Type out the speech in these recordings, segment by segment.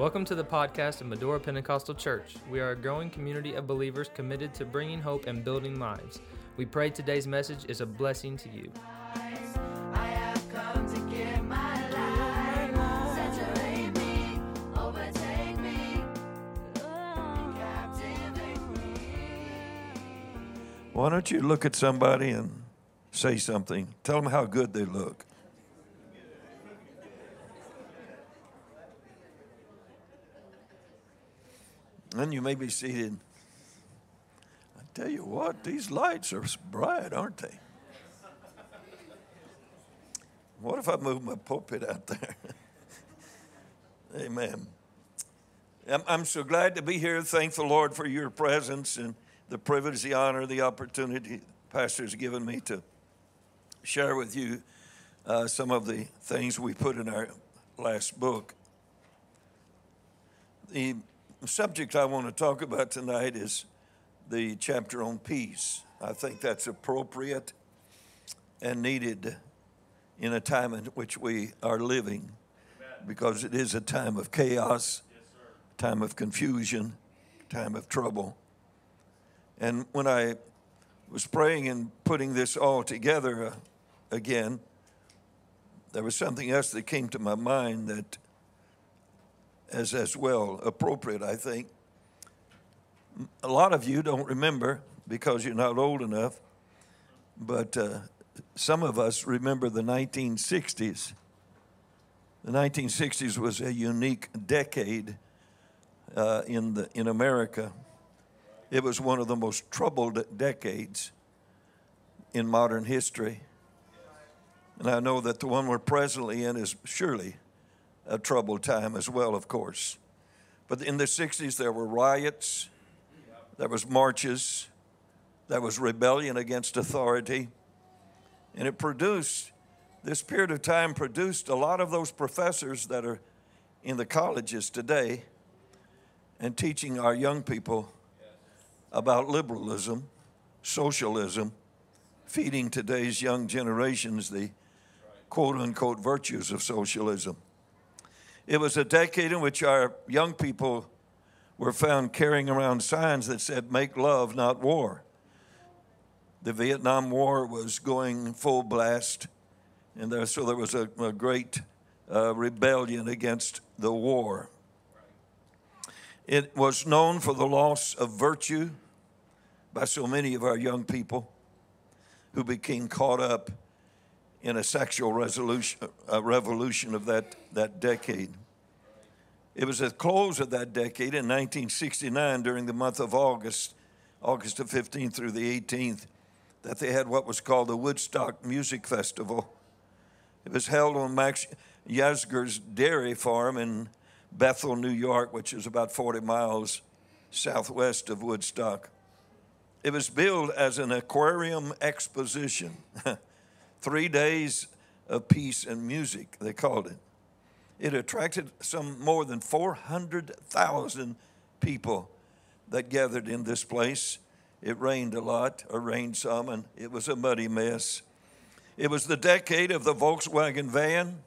Welcome to the podcast of Medora Pentecostal Church. We are a growing community of believers committed to bringing hope and building lives. We pray today's message is a blessing to you. Why don't you look at somebody and say something? Tell them how good they look. And you may be seated. I tell you what, these lights are bright, aren't they? What if I move my pulpit out there? Amen. I'm, so glad to be here. Thank the Lord for your presence and the privilege, the honor, the opportunity the pastor's given me to share with you uh, some of the things we put in our last book. The subject I want to talk about tonight is the chapter on peace. I think that's appropriate and needed in a time in which we are living because it is a time of chaos, time of confusion, time of trouble. And when I was praying and putting this all together uh, again, there was something else that came to my mind that is as well appropriate, I think. A lot of you don't remember because you're not old enough, but uh, some of us remember the 1960s. The 1960s was a unique decade uh, in, the, in America. It was one of the most troubled decades in modern history. And I know that the one we're presently in is surely a troubled time as well, of course. But in the 60s, there were riots, there was marches, there was rebellion against authority. And it produced, this period of time produced a lot of those professors that are in the colleges today and teaching our young people about liberalism, socialism, feeding today's young generations the quote unquote virtues of socialism. It was a decade in which our young people were found carrying around signs that said, Make love, not war. The Vietnam War was going full blast, and there, so there was a, a great uh, rebellion against the war. It was known for the loss of virtue by so many of our young people who became caught up in a sexual resolution, a revolution of that, that decade. It was at the close of that decade in 1969, during the month of August, August the 15th through the 18th, that they had what was called the Woodstock Music Festival. It was held on Max Yasgur's dairy farm in Bethel, New York, which is about 40 miles southwest of Woodstock. It was billed as an aquarium exposition. Three days of peace and music, they called it. It attracted some more than 400,000 people that gathered in this place. It rained a lot, or rained some, and it was a muddy mess. It was the decade of the Volkswagen van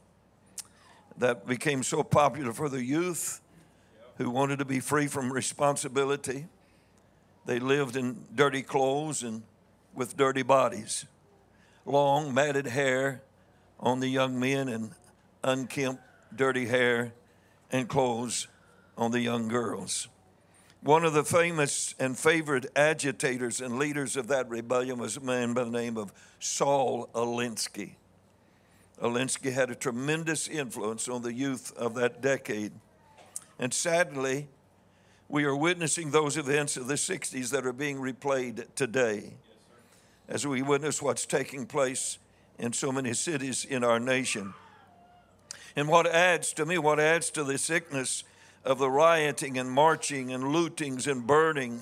that became so popular for the youth who wanted to be free from responsibility. They lived in dirty clothes and with dirty bodies, long matted hair on the young men, and unkempt, dirty hair and clothes on the young girls. One of the famous and favored agitators and leaders of that rebellion was a man by the name of Saul Alinsky. Alinsky had a tremendous influence on the youth of that decade. And sadly, we are witnessing those events of the 60s that are being replayed today as we witness what's taking place in so many cities in our nation. And what adds to me, what adds to the sickness of the rioting and marching and lootings and burning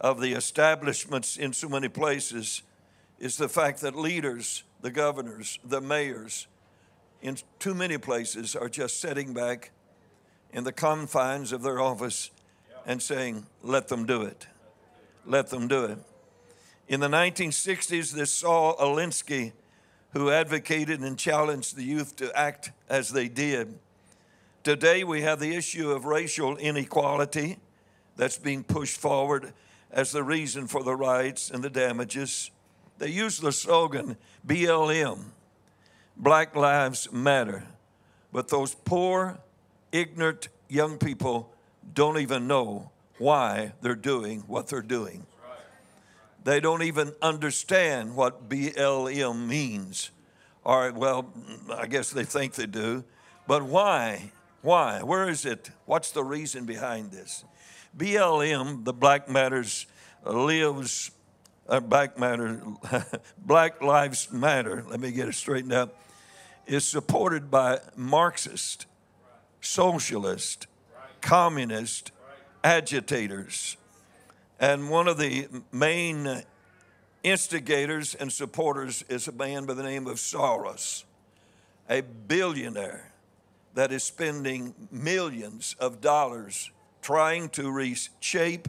of the establishments in so many places is the fact that leaders, the governors, the mayors, in too many places are just sitting back in the confines of their office and saying, let them do it. Let them do it. In the 1960s, this Saul Alinsky, who advocated and challenged the youth to act as they did, Today we have the issue of racial inequality that's being pushed forward as the reason for the riots and the damages. They use the slogan BLM, Black Lives Matter. But those poor, ignorant young people don't even know why they're doing what they're doing. They don't even understand what BLM means. Or, well, I guess they think they do. But why? Why? Where is it? What's the reason behind this? BLM, the Black Matters Lives, uh, Black Matter, Black Lives Matter, let me get it straightened up, is supported by Marxist, socialist, communist agitators. And one of the main instigators and supporters is a man by the name of Soros, a billionaire that is spending millions of dollars trying to reshape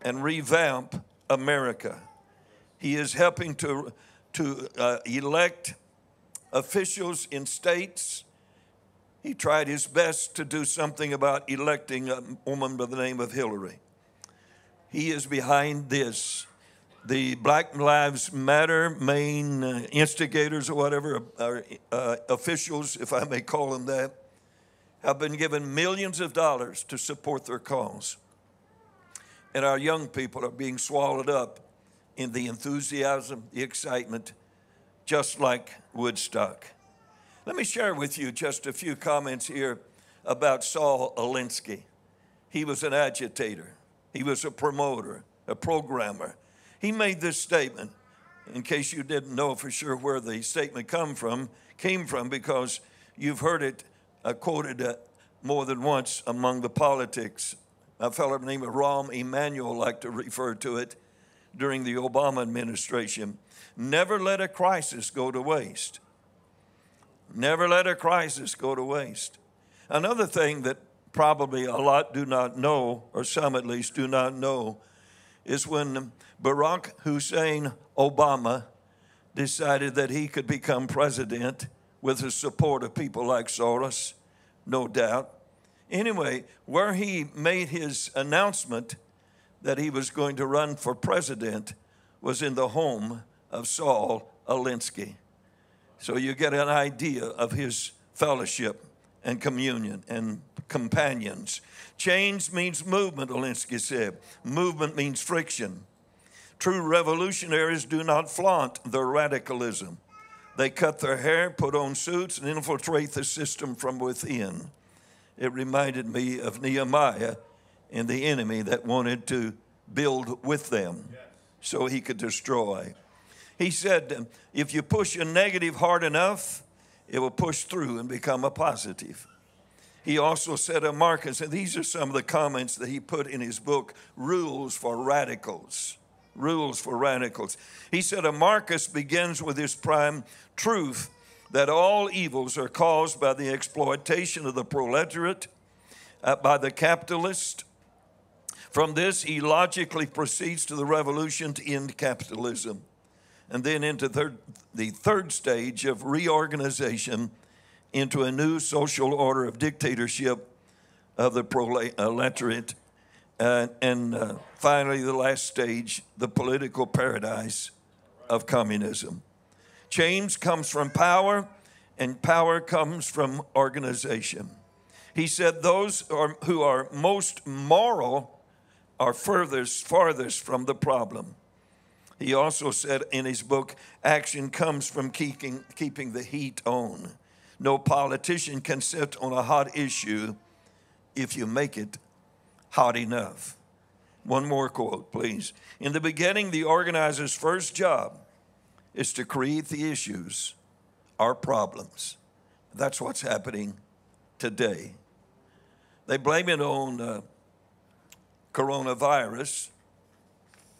and revamp America. He is helping to, to uh, elect officials in states. He tried his best to do something about electing a woman by the name of Hillary. He is behind this. The Black Lives Matter main uh, instigators or whatever, or, uh, officials, if I may call them that, have been given millions of dollars to support their cause. And our young people are being swallowed up in the enthusiasm, the excitement, just like Woodstock. Let me share with you just a few comments here about Saul Alinsky. He was an agitator, he was a promoter, a programmer. He made this statement, in case you didn't know for sure where the statement come from, came from, because you've heard it uh, quoted uh, more than once among the politics. A fellow named Rahm Emanuel liked to refer to it during the Obama administration. Never let a crisis go to waste. Never let a crisis go to waste. Another thing that probably a lot do not know, or some at least do not know, is when Barack Hussein Obama decided that he could become president with the support of people like Soros, no doubt. Anyway, where he made his announcement that he was going to run for president was in the home of Saul Alinsky. So you get an idea of his fellowship and communion and companions. Change means movement, Alinsky said. Movement means friction. True revolutionaries do not flaunt their radicalism. They cut their hair, put on suits, and infiltrate the system from within. It reminded me of Nehemiah and the enemy that wanted to build with them so he could destroy. He said, if you push a negative hard enough, it will push through and become a positive. He also said of Marcus, and these are some of the comments that he put in his book, Rules for Radicals. Rules for Radicals. He said, a Marxist begins with his prime truth that all evils are caused by the exploitation of the proletariat, uh, by the capitalist. From this, he logically proceeds to the revolution to end capitalism and then into the third stage of reorganization into a new social order of dictatorship of the proletariat. Uh, and uh, finally, the last stage, the political paradise of communism. Change comes from power, and power comes from organization. He said, Those are, who are most moral are furthest, farthest from the problem. He also said in his book, action comes from keeping, keeping the heat on. No politician can sit on a hot issue if you make it hot enough. One more quote, please. In the beginning, the organizer's first job is to create the issues, our problems. That's what's happening today. They blame it on uh, coronavirus,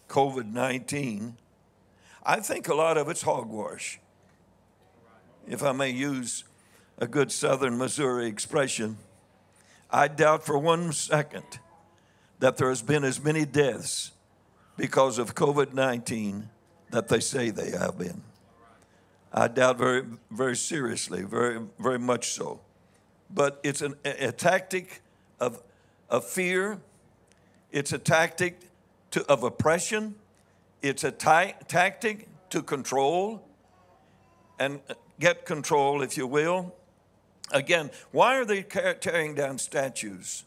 COVID 19. I think a lot of it's hogwash, if I may use a good southern Missouri expression. I doubt for one second that there has been as many deaths because of COVID 19 that they say they have been. I doubt very, very seriously, very, very much so. but it's an, a, tactic of, of fear, it's a tactic to, of oppression, it's a ti- tactic to control and uh, get control, if you will. Again, why are they tearing down statues?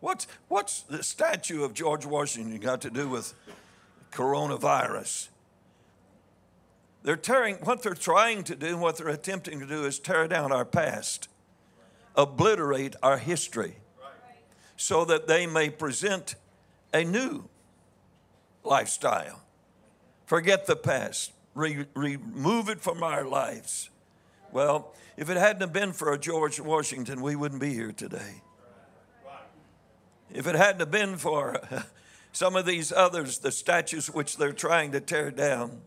What's, what's the statue of George Washington got to do with coronavirus? They're tearing, what they're trying to do, what they're attempting to do is tear down our past, obliterate our history, so that they may present a new lifestyle. Forget the past, Re- remove it from our lives. Well, if it hadn't have been for George Washington, we wouldn't be here today. If it hadn't have been for some of these others, the statues which they're trying to tear down,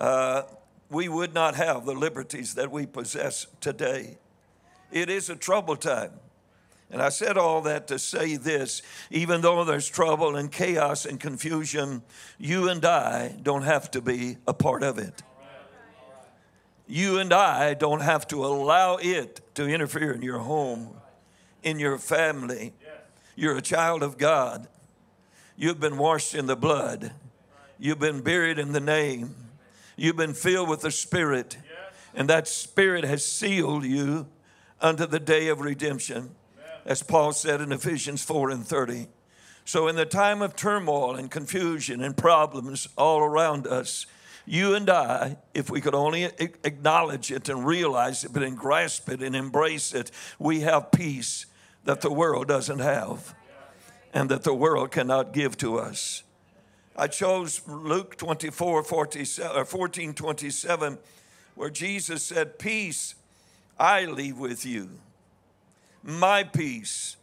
uh, we would not have the liberties that we possess today. It is a troubled time. And I said all that to say this even though there's trouble and chaos and confusion, you and I don't have to be a part of it. You and I don't have to allow it to interfere in your home, in your family. You're a child of God. You've been washed in the blood. You've been buried in the name. You've been filled with the Spirit. And that Spirit has sealed you unto the day of redemption, as Paul said in Ephesians 4 and 30. So, in the time of turmoil and confusion and problems all around us, you and I, if we could only acknowledge it and realize it, but and grasp it and embrace it, we have peace that the world doesn't have and that the world cannot give to us. I chose Luke 24, 47, or uh, 14, 27, where Jesus said, Peace I leave with you. My peace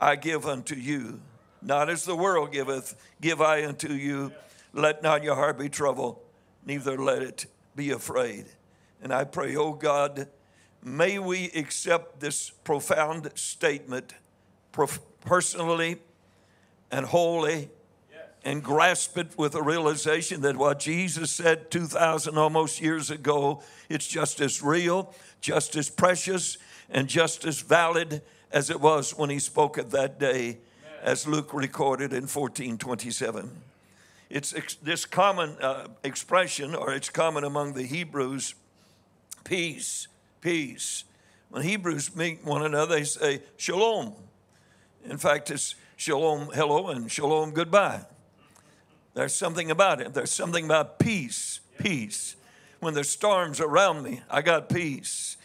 I give unto you. Not as the world giveth, give I unto you. Let not your heart be troubled, neither let it be afraid. And I pray, oh God, may we accept this profound statement prof- personally and wholly and grasp it with a realization that what Jesus said 2,000 almost years ago, it's just as real, just as precious, and just as valid as it was when he spoke it that day, as Luke recorded in 1427. It's ex- this common uh, expression, or it's common among the Hebrews peace, peace. When Hebrews meet one another, they say shalom. In fact, it's shalom, hello, and shalom, goodbye. There's something about it. There's something about peace, peace. When there's storms around me, I got peace,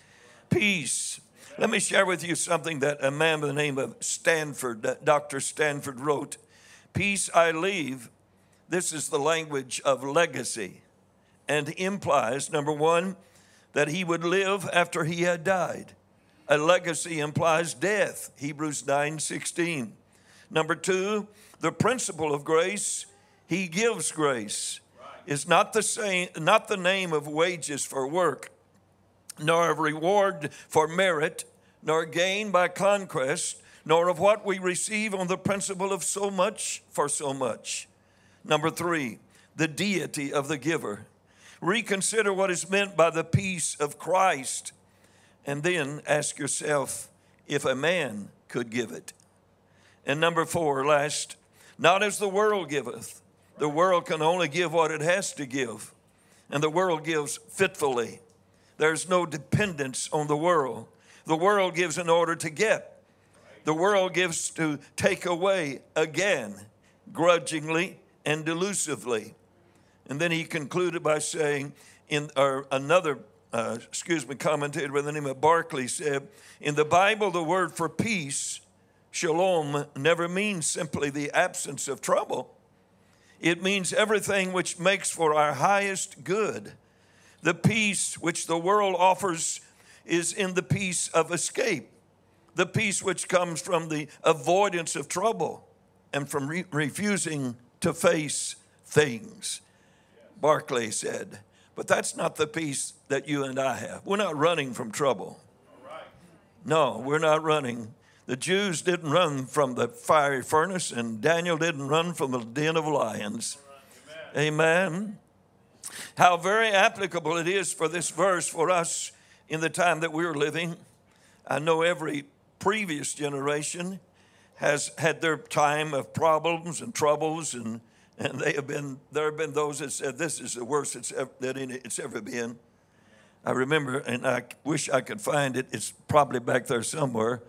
peace. Let me share with you something that a man by the name of Stanford, Dr. Stanford, wrote. Peace I leave. This is the language of legacy and implies, number one, that he would live after he had died. A legacy implies death, Hebrews 9 16. Number two, the principle of grace, he gives grace, is not the same, not the name of wages for work, nor of reward for merit, nor gain by conquest, nor of what we receive on the principle of so much for so much. Number three, the deity of the giver. Reconsider what is meant by the peace of Christ, and then ask yourself if a man could give it. And number four, last, not as the world giveth. The world can only give what it has to give, and the world gives fitfully. There's no dependence on the world. The world gives in order to get. The world gives to take away again, grudgingly and delusively. And then he concluded by saying, in or another, uh, excuse me, commentator by the name of Barclay said, in the Bible, the word for peace, shalom, never means simply the absence of trouble. It means everything which makes for our highest good. The peace which the world offers is in the peace of escape, the peace which comes from the avoidance of trouble and from re- refusing to face things. Barclay said, but that's not the peace that you and I have. We're not running from trouble. No, we're not running. The Jews didn't run from the fiery furnace, and Daniel didn't run from the den of lions. Amen. How very applicable it is for this verse for us in the time that we're living. I know every previous generation has had their time of problems and troubles, and, and they have been, there have been those that said, This is the worst it's ever, that it's ever been. I remember, and I wish I could find it, it's probably back there somewhere.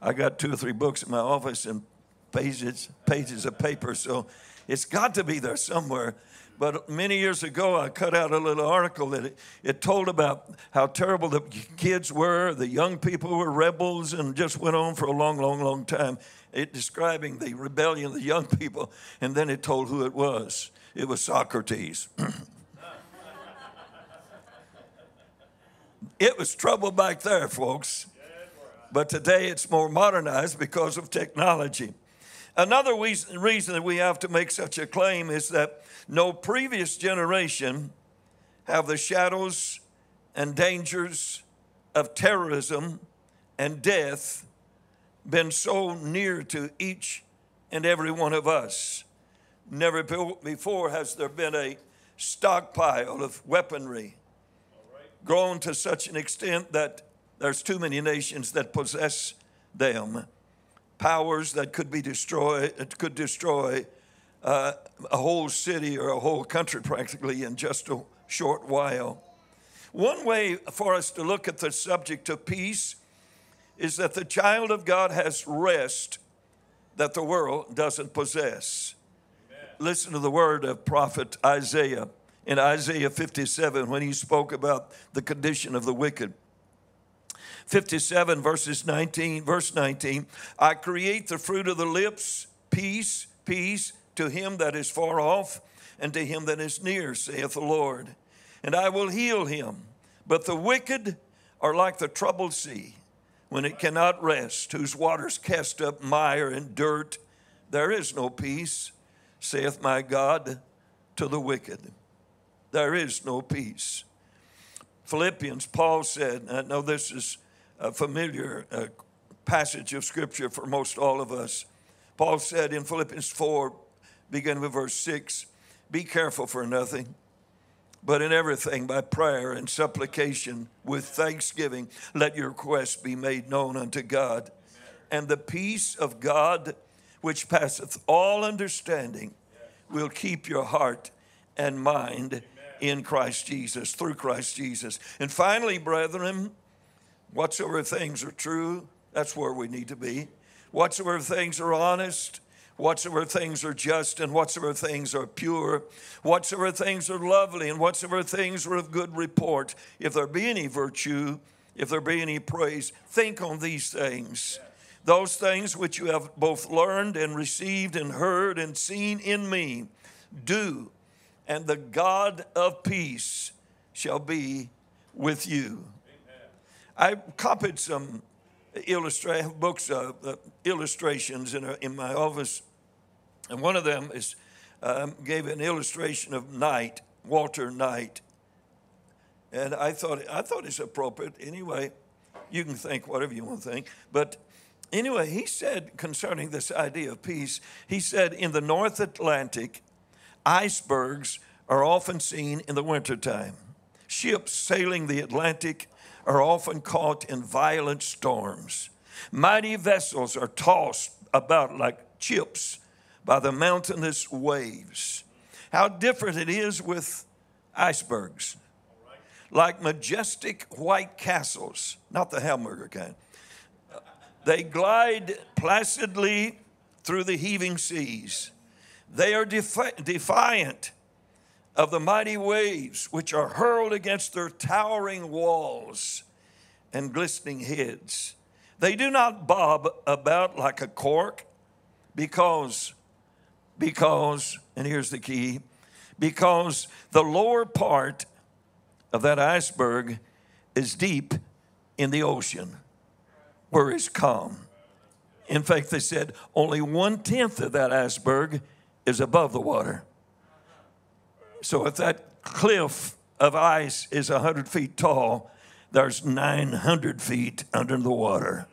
I got two or three books in my office and pages, pages of paper, so it's got to be there somewhere. But many years ago, I cut out a little article that it, it told about how terrible the kids were, the young people were rebels, and just went on for a long, long, long time. It describing the rebellion of the young people, and then it told who it was. It was Socrates. it was trouble back there, folks. But today it's more modernized because of technology. Another reason that we have to make such a claim is that no previous generation have the shadows and dangers of terrorism and death been so near to each and every one of us. Never before has there been a stockpile of weaponry grown to such an extent that there's too many nations that possess them powers that could be destroyed it could destroy uh, a whole city or a whole country practically in just a short while. One way for us to look at the subject of peace is that the child of god has rest that the world doesn't possess. Listen to the word of prophet isaiah. In isaiah 57 when he spoke about the condition of the wicked 57 verses 19 verse 19 i create the fruit of the lips peace peace to him that is far off and to him that is near saith the lord. And i will heal him. But the wicked are like the troubled sea when it cannot rest whose waters cast up mire and dirt. There is no peace saith my god to the wicked. There is no peace. Philippians, Paul said, I know this is a familiar uh, passage of scripture for most all of us. Paul said in Philippians 4, beginning with verse 6, Be careful for nothing, but in everything by prayer and supplication with thanksgiving, let your requests be made known unto God. And the peace of God, which passeth all understanding, will keep your heart and mind in Christ Jesus, through Christ Jesus. And finally, brethren, whatsoever things are true, that's where we need to be. Whatsoever things are honest, whatsoever things are just, and whatsoever things are pure, whatsoever things are lovely, and whatsoever things are of good report, if there be any virtue, if there be any praise, think on these things. Those things which you have both learned and received and heard and seen in me, do, and the God of peace shall be with you. I copied some illustra- books, uh, uh, illustrations in, a, in my office, and one of them is um, gave an illustration of Knight, Walter Knight, and I thought I thought it's appropriate. Anyway, you can think whatever you want to think, but anyway, he said concerning this idea of peace, he said in the North Atlantic, icebergs are often seen in the wintertime. Ships sailing the Atlantic are often caught in violent storms. Mighty vessels are tossed about like chips by the mountainous waves. How different it is with icebergs. Like majestic white castles, not the hamburger kind. They glide placidly through the heaving seas. They are defi- defiant of the mighty waves which are hurled against their towering walls and glistening heads. They do not bob about like a cork because, because, and here's the key, because the lower part of that iceberg is deep in the ocean where it's calm. In fact, they said only one tenth of that iceberg is above the water. So if that cliff of ice is 100 feet tall, there's 900 feet under the water.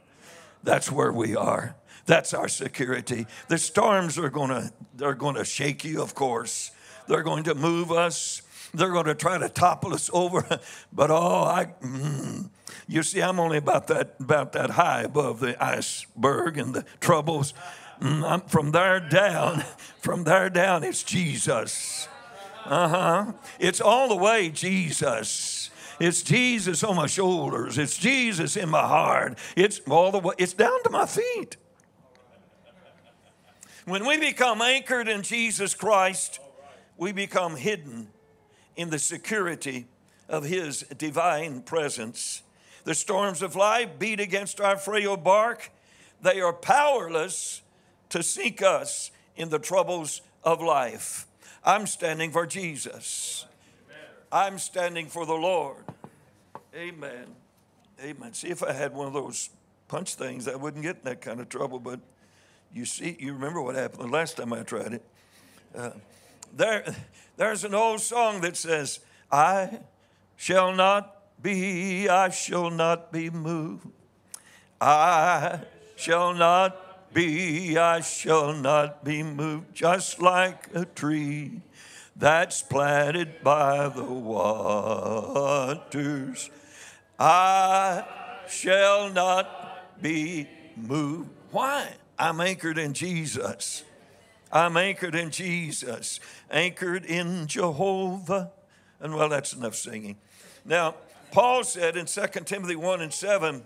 That's where we are. That's our security. The storms are going to they're going to shake you, of course. They're going to move us. They're going to try to topple us over. But oh, I, mm, you see, I'm only about that, about that high above the iceberg and the troubles. Mm, from there down, from there down, it's Jesus. Uh huh. It's all the way Jesus. It's Jesus on my shoulders. It's Jesus in my heart. It's all the way. It's down to my feet. When we become anchored in Jesus Christ, we become hidden in the security of His divine presence. The storms of life beat against our frail bark. They are powerless to sink us in the troubles of life. I'm standing for Jesus. I'm standing for the Lord. Amen. Amen. See, if I had one of those punch things, I wouldn't get in that kind of trouble. But you see, you remember what happened the last time I tried it. Uh, there, there's an old song that says, I shall not be, I shall not be moved. I shall not be, I shall not be moved, just like a tree that's planted by the waters. I shall not be moved. Why? I'm anchored in Jesus. I'm anchored in Jesus, anchored in Jehovah. And well, that's enough singing. Now, Paul said in 2 Timothy 1 and 7,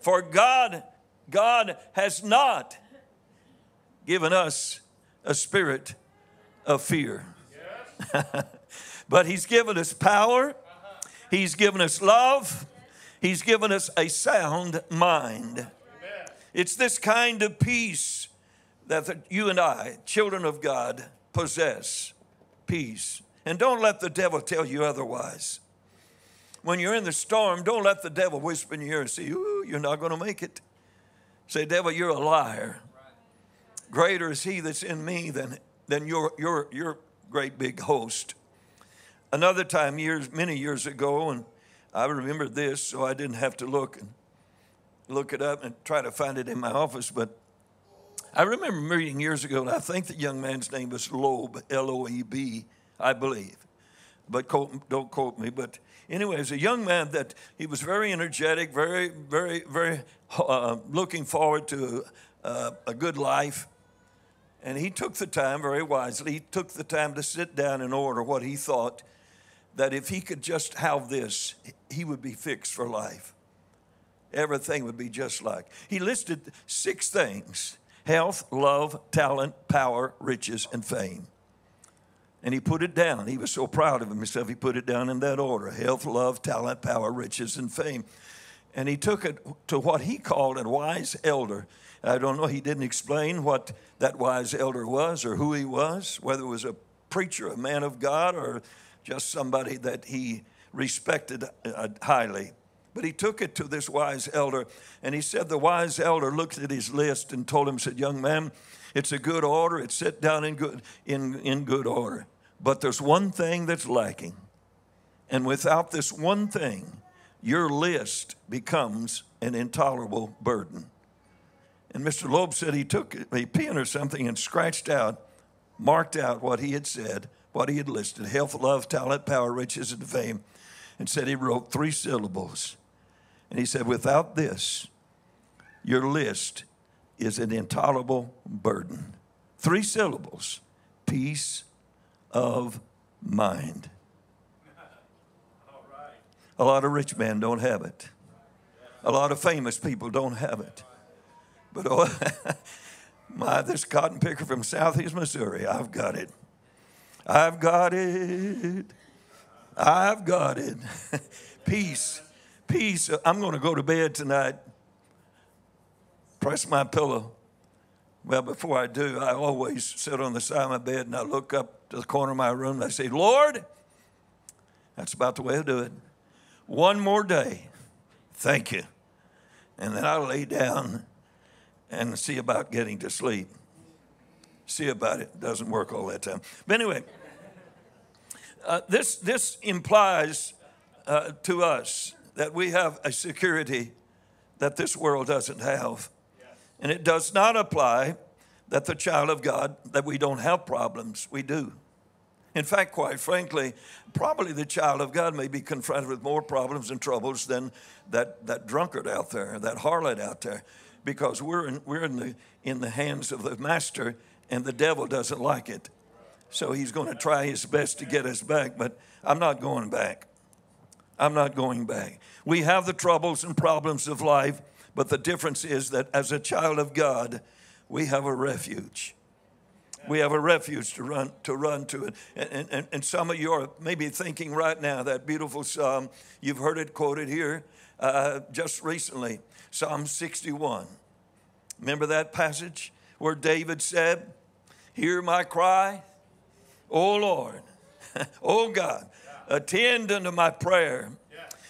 For God, God has not given us a spirit of fear. but He's given us power, He's given us love, He's given us a sound mind. It's this kind of peace that you and I, children of God, possess peace. And don't let the devil tell you otherwise. When you're in the storm, don't let the devil whisper in your ear and say, Ooh, you're not going to make it. Say, devil, you're a liar. Greater is he that's in me than, than your, your, your great big host. Another time, years, many years ago, and I remember this, so I didn't have to look and look it up and try to find it in my office, but I remember reading years ago, and I think the young man's name was Loeb, L O E B, I believe. But don't quote me. But anyway, as a young man, that he was very energetic, very, very, very uh, looking forward to uh, a good life. And he took the time very wisely. He took the time to sit down and order what he thought that if he could just have this, he would be fixed for life everything would be just like. He listed six things health, love, talent, power, riches, and fame. And he put it down. He was so proud of himself, he put it down in that order health, love, talent, power, riches, and fame. And he took it to what he called a wise elder. I don't know, he didn't explain what that wise elder was or who he was, whether it was a preacher, a man of God, or just somebody that he respected uh, highly. But he took it to this wise elder, and he said the wise elder looked at his list and told him, said, Young man, it's a good order, it's set down in good, in, in good order. But there's one thing that's lacking. And without this one thing, your list becomes an intolerable burden. And Mr. Loeb said he took a pen or something and scratched out, marked out what he had said, what he had listed health, love, talent, power, riches, and fame, and said he wrote three syllables. And he said, without this, your list is an intolerable burden. Three syllables peace of mind. A lot of rich men don't have it. A lot of famous people don't have it. But oh, my, this cotton picker from Southeast Missouri, I've got it. I've got it. I've got it. Peace. Peace. I'm going to go to bed tonight. Press my pillow. Well, before I do, I always sit on the side of my bed and I look up to the corner of my room and I say, Lord, that's about the way I do it. One more day. Thank you. And then I lay down and see about getting to sleep. See about it. Doesn't work all that time. But anyway, uh, this, this implies uh, to us that we have a security that this world doesn't have. And it does not apply that the child of God, that we don't have problems. We do. In fact, quite frankly, probably the child of God may be confronted with more problems and troubles than that, that drunkard out there, that harlot out there, because we're, in, we're in, the, in the hands of the master and the devil doesn't like it. So he's going to try his best to get us back, but I'm not going back. I'm not going back. We have the troubles and problems of life, but the difference is that as a child of God, we have a refuge. We have a refuge to run to run to it. And, and, and some of you are maybe thinking right now that beautiful psalm, you've heard it quoted here uh, just recently, Psalm 61. Remember that passage where David said, Hear my cry, O Lord, O oh, God, attend unto my prayer.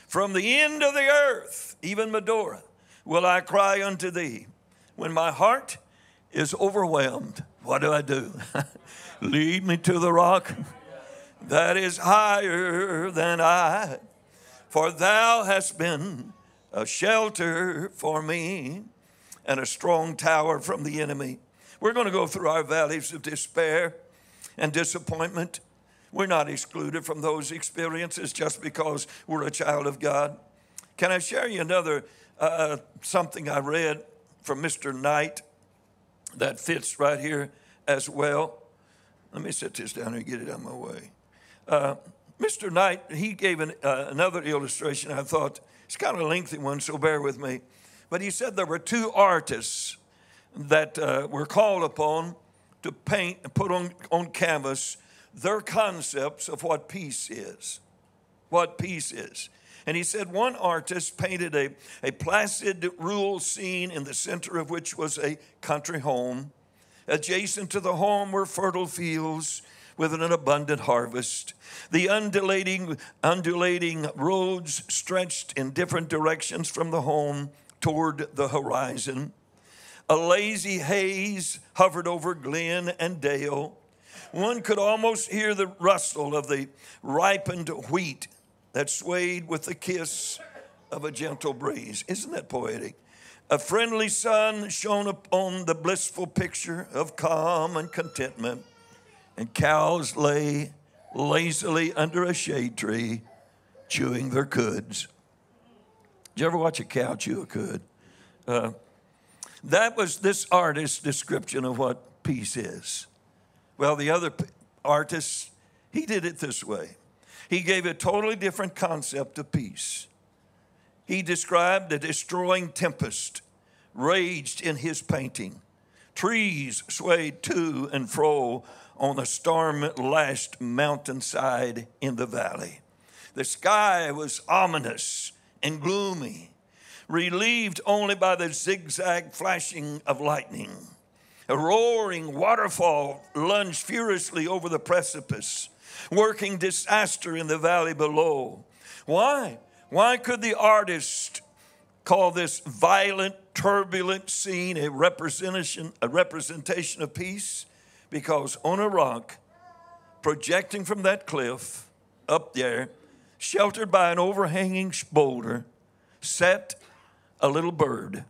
From the end of the earth, even Medora, will I cry unto thee. When my heart is overwhelmed, what do I do? Lead me to the rock that is higher than I, for thou hast been a shelter for me and a strong tower from the enemy. We're going to go through our valleys of despair and disappointment. We're not excluded from those experiences just because we're a child of God. Can I share you another uh, something I read from Mr. Knight that fits right here as well? Let me set this down and get it out of my way. Uh, Mr. Knight, he gave an, uh, another illustration. I thought it's kind of a lengthy one, so bear with me. But he said there were two artists that uh, were called upon to paint and put on, on canvas their concepts of what peace is. What peace is. And he said one artist painted a, a placid rural scene in the center of which was a country home. Adjacent to the home were fertile fields with an abundant harvest. The undulating, undulating roads stretched in different directions from the home toward the horizon. A lazy haze hovered over glen and dale. One could almost hear the rustle of the ripened wheat that swayed with the kiss of a gentle breeze. Isn't that poetic? A friendly sun shone upon the blissful picture of calm and contentment, and cows lay lazily under a shade tree, chewing their cuds. Did you ever watch a cow chew a cud? Uh, that was this artist's description of what peace is. Well, the other artist, he did it this way. He gave a totally different concept of peace. He described a destroying tempest raged in his painting. Trees swayed to and fro on the storm lashed mountainside in the valley. The sky was ominous and gloomy, relieved only by the zigzag flashing of lightning. A roaring waterfall lunged furiously over the precipice, working disaster in the valley below. Why? Why could the artist call this violent, turbulent scene a representation, a representation of peace? Because on a rock, projecting from that cliff up there, sheltered by an overhanging boulder, sat a little bird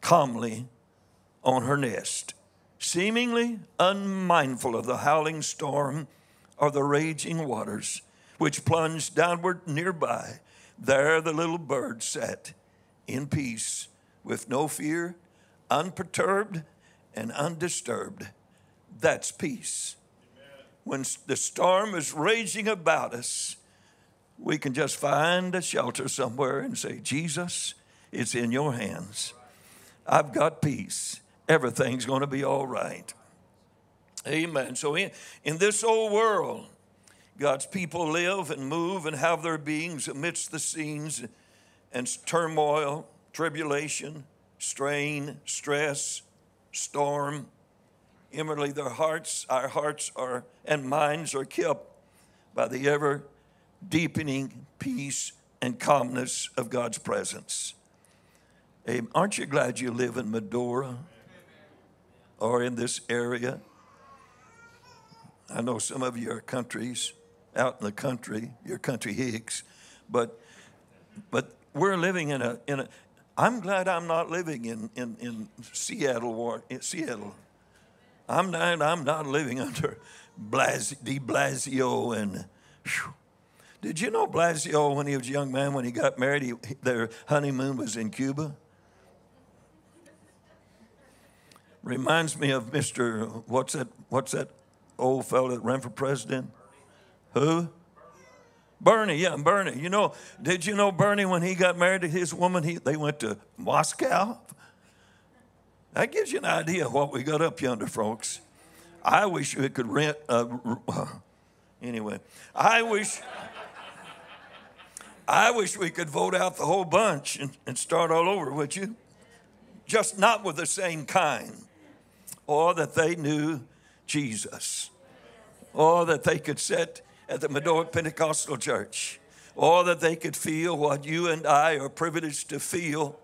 calmly on her nest, seemingly unmindful of the howling storm or the raging waters which plunged downward nearby. There the little bird sat in peace with no fear, unperturbed and undisturbed. That's peace. When the storm is raging about us, we can just find a shelter somewhere and say, Jesus, it's in your hands. I've got peace. Everything's going to be all right. Amen. So, in, in this old world, God's people live and move and have their beings amidst the scenes and turmoil, tribulation, strain, stress, storm. Inwardly, their hearts, our hearts are and minds are kept by the ever deepening peace and calmness of God's presence. Aren't you glad you live in Medora or in this area? I know some of you are countries out in the country, you're country hicks, but but we're living in a in a. I'm glad I'm not living in in, in Seattle, in Seattle. I'm not, I'm not living under Blas- de Blasio and whew. did you know Blasio when he was a young man when he got married he, their honeymoon was in Cuba reminds me of Mr. what's that what's that old fellow that ran for president who Bernie, yeah, Bernie. You know, did you know Bernie when he got married to his woman, he, they went to Moscow? That gives you an idea of what we got up yonder, folks. I wish we could rent. Uh, anyway, I wish. I wish we could vote out the whole bunch and, and start all over, would you? Just not with the same kind. Or that they knew Jesus. Or that they could sit at the Medora Pentecostal Church. Or that they could feel what you and I are privileged to feel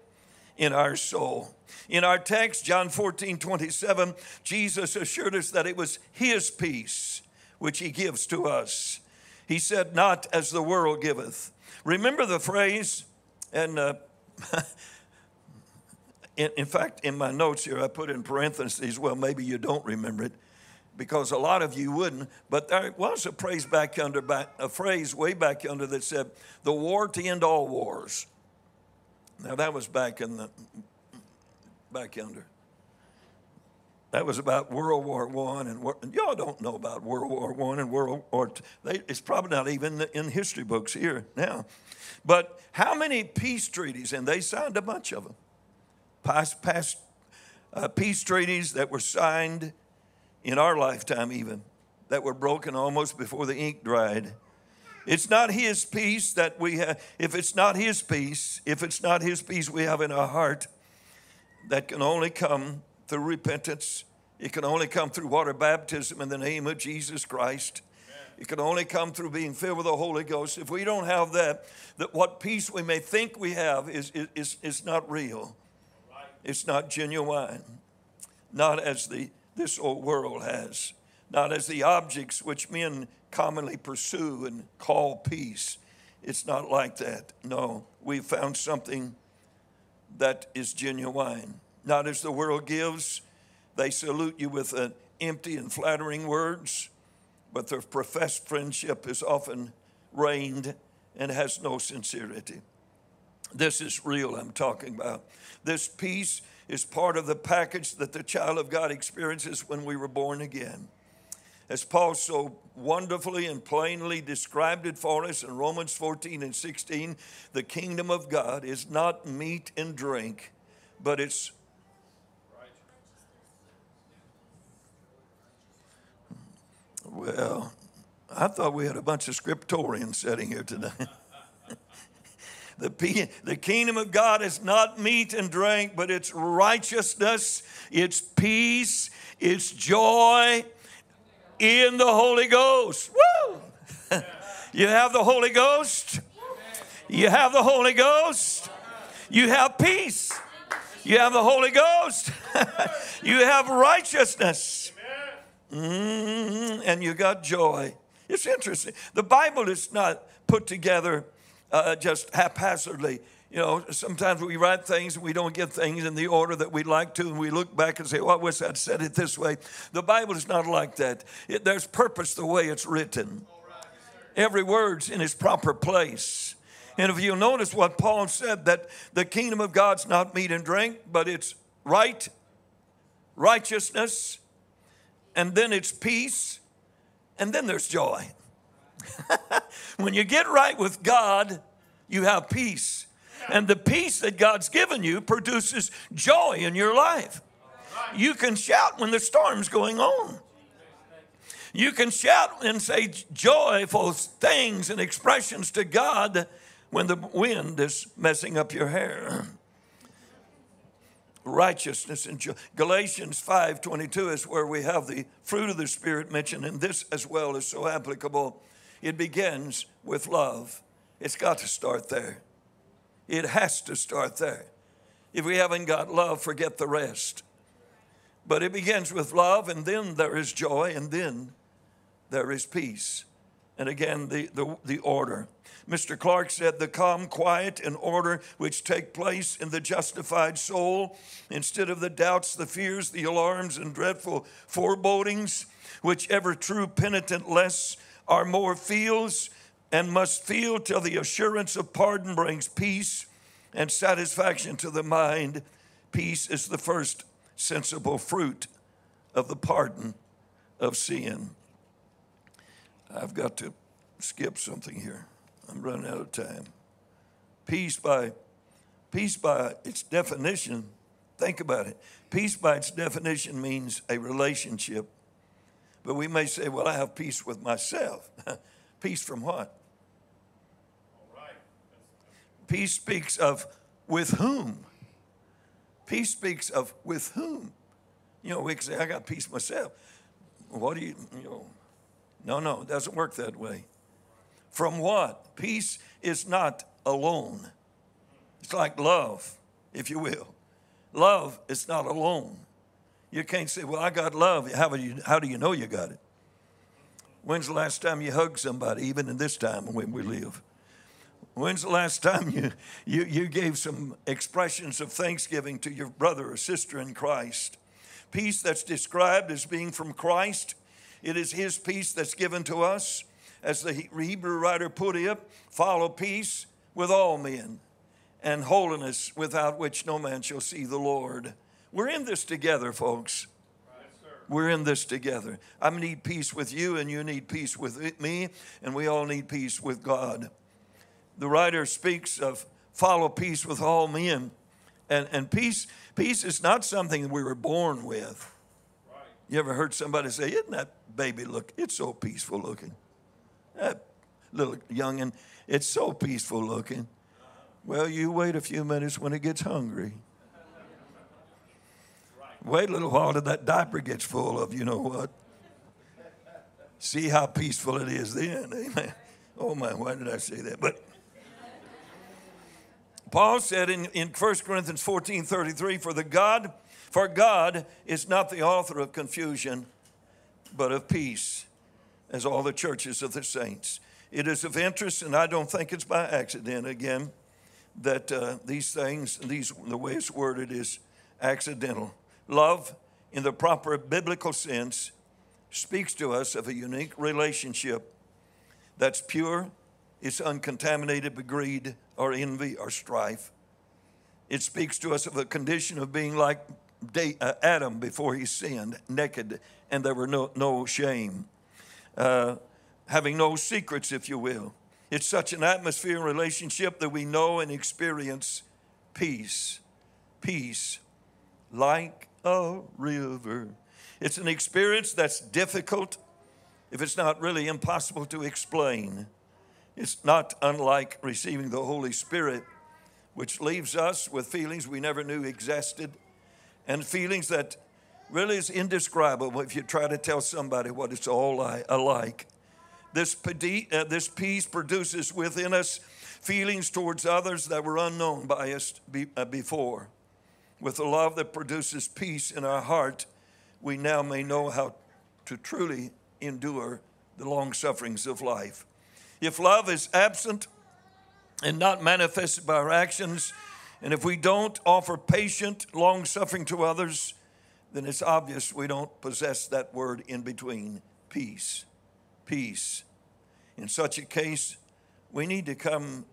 in our soul. In our text, John 14, 27, Jesus assured us that it was His peace which He gives to us. He said, Not as the world giveth. Remember the phrase, and uh, in, in fact, in my notes here, I put in parentheses, well, maybe you don't remember it because a lot of you wouldn't. But there was a phrase back under, a phrase way back under that said, "The war to end all wars." Now that was back in the back under. That was about World War One, and, and y'all don't know about World War One and World War. Two. They, it's probably not even in history books here now. But how many peace treaties? And they signed a bunch of them. Past, uh, peace treaties that were signed in our lifetime, even that were broken almost before the ink dried. It's not His peace that we have. If it's not His peace, if it's not His peace we have in our heart, that can only come through repentance. It can only come through water baptism in the name of Jesus Christ. It can only come through being filled with the Holy Ghost. If we don't have that, that what peace we may think we have is, is, is not real. It's not genuine. Not as the this old world has. Not as the objects which men commonly pursue and call peace. It's not like that. No, we found something that is genuine. Not as the world gives, they salute you with uh, empty and flattering words, but their professed friendship is often reigned and has no sincerity. This is real, I'm talking about. This peace is part of the package that the child of God experiences when we were born again. As Paul so wonderfully and plainly described it for us in Romans 14 and 16, the kingdom of God is not meat and drink, but it's Well, I thought we had a bunch of scriptorians sitting here today. the, the kingdom of God is not meat and drink, but it's righteousness, it's peace, it's joy in the Holy Ghost. Woo! you have the Holy Ghost. You have the Holy Ghost. You have peace. You have the Holy Ghost. you have righteousness. Mhm, and you got joy. It's interesting. The Bible is not put together uh, just haphazardly. You know, sometimes we write things and we don't get things in the order that we'd like to, and we look back and say, well, I wish I'd said it this way. The Bible is not like that. It, there's purpose the way it's written. Every word's in its proper place. And if you notice what Paul said, that the kingdom of God's not meat and drink, but it's right, righteousness, and then it's peace, and then there's joy. When you get right with God, you have peace. And the peace that God's given you produces joy in your life. You can shout when the storm's going on. You can shout and say joyful things and expressions to God when the wind is messing up your hair. Righteousness and joy. Galatians 5:22 is where we have the fruit of the spirit mentioned and this as well is so applicable. It begins with love. It's got to start there. It has to start there. If we haven't got love, forget the rest. But it begins with love, and then there is joy, and then there is peace. And again, the, the, the order. Mr. Clarke said, the calm, quiet, and order which take place in the justified soul, instead of the doubts, the fears, the alarms, and dreadful forebodings, which ever true penitent less or more feels and must feel till the assurance of pardon brings peace and satisfaction to the mind. Peace is the first sensible fruit of the pardon of sin. I've got to skip something here. I'm running out of time. Peace by peace by its definition, think about it. Peace by its definition means a relationship. But we may say, well, I have peace with myself. peace from what? Peace speaks of with whom. Peace speaks of with whom. You know, we can say, I got peace myself. What do you, you know? No, no, it doesn't work that way. From what? Peace is not alone. It's like love, if you will. Love is not alone. You can't say, Well, I got love. How do you, how do you know you got it? When's the last time you hugged somebody, even in this time when we live? When's the last time you, you, you gave some expressions of thanksgiving to your brother or sister in Christ? Peace that's described as being from Christ, it is His peace that's given to us. As the Hebrew writer put it, follow peace with all men and holiness without which no man shall see the Lord. We're in this together, folks. We're in this together. I need peace with you, and you need peace with me, and we all need peace with God. The writer speaks of follow peace with all men. And, and peace, peace is not something we were born with. You ever heard somebody say, Isn't that baby look? It's so peaceful looking. That little youngin', it's so peaceful looking. Well, you wait a few minutes when it gets hungry. Wait a little while till that diaper gets full of you know what. See how peaceful it is then. Amen. Oh my, why did I say that? But Paul said in, in 1 Corinthians 14 33, for the God, for God is not the author of confusion, but of peace, as all the churches of the saints. It is of interest, and I don't think it's by accident again, that uh, these things, these the way it's worded is accidental. Love, in the proper biblical sense, speaks to us of a unique relationship that's pure, it's uncontaminated by greed or envy or strife. It speaks to us of a condition of being like uh, Adam before he sinned, naked, and there were no, no shame, uh, having no secrets, if you will. It's such an atmosphere and relationship that we know and experience peace. Peace, like a river. It's an experience that's difficult, if it's not really impossible to explain. It's not unlike receiving the Holy Spirit, which leaves us with feelings we never knew existed and feelings that really is indescribable if you try to tell somebody what it's all like. This, uh, this peace produces within us feelings towards others that were unknown by us uh, before. With the love that produces peace in our heart, we now may know how to truly endure the long sufferings of life. If love is absent and not manifested by our actions, and if we don't offer patient, long suffering to others, then it's obvious we don't possess that word in between peace. Peace. In such a case, we need to come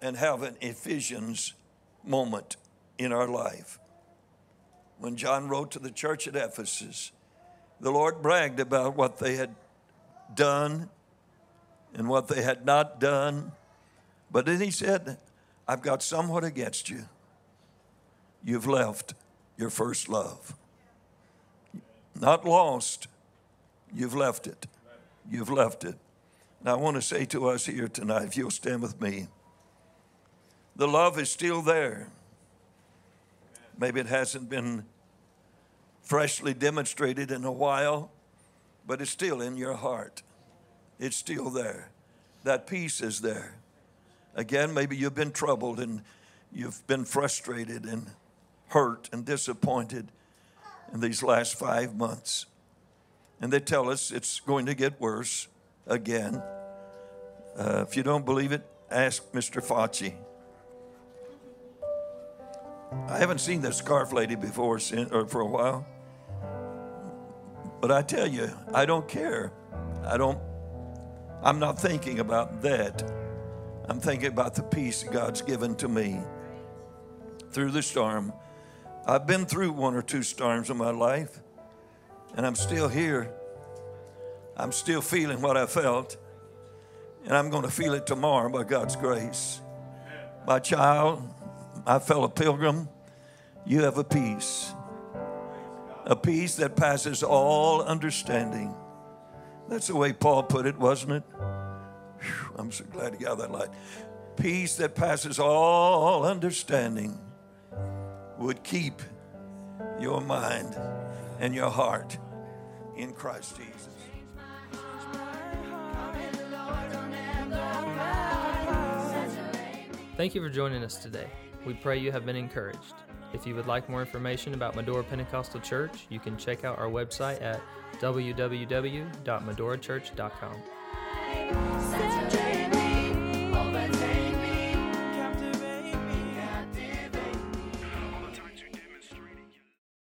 and have an Ephesians moment in our life. When John wrote to the church at Ephesus, the Lord bragged about what they had done and what they had not done. But then he said, I've got somewhat against you. You've left your first love. Not lost, you've left it. You've left it. And I want to say to us here tonight, if you'll stand with me, the love is still there. Maybe it hasn't been freshly demonstrated in a while, but it's still in your heart it's still there. That peace is there. Again, maybe you've been troubled and you've been frustrated and hurt and disappointed in these last five months. And they tell us it's going to get worse again. Uh, if you don't believe it, ask Mr. Fauci. I haven't seen the scarf lady before or for a while. But I tell you, I don't care. I don't, I'm not thinking about that. I'm thinking about the peace God's given to me through the storm. I've been through one or two storms in my life, and I'm still here. I'm still feeling what I felt, and I'm going to feel it tomorrow by God's grace. My child, my fellow pilgrim, you have a peace, a peace that passes all understanding. That's the way Paul put it, wasn't it? Whew, I'm so glad he got that light. Peace that passes all understanding would keep your mind and your heart in Christ Jesus. Thank you for joining us today. We pray you have been encouraged. If you would like more information about Medora Pentecostal Church, you can check out our website at www.medorachurch.com.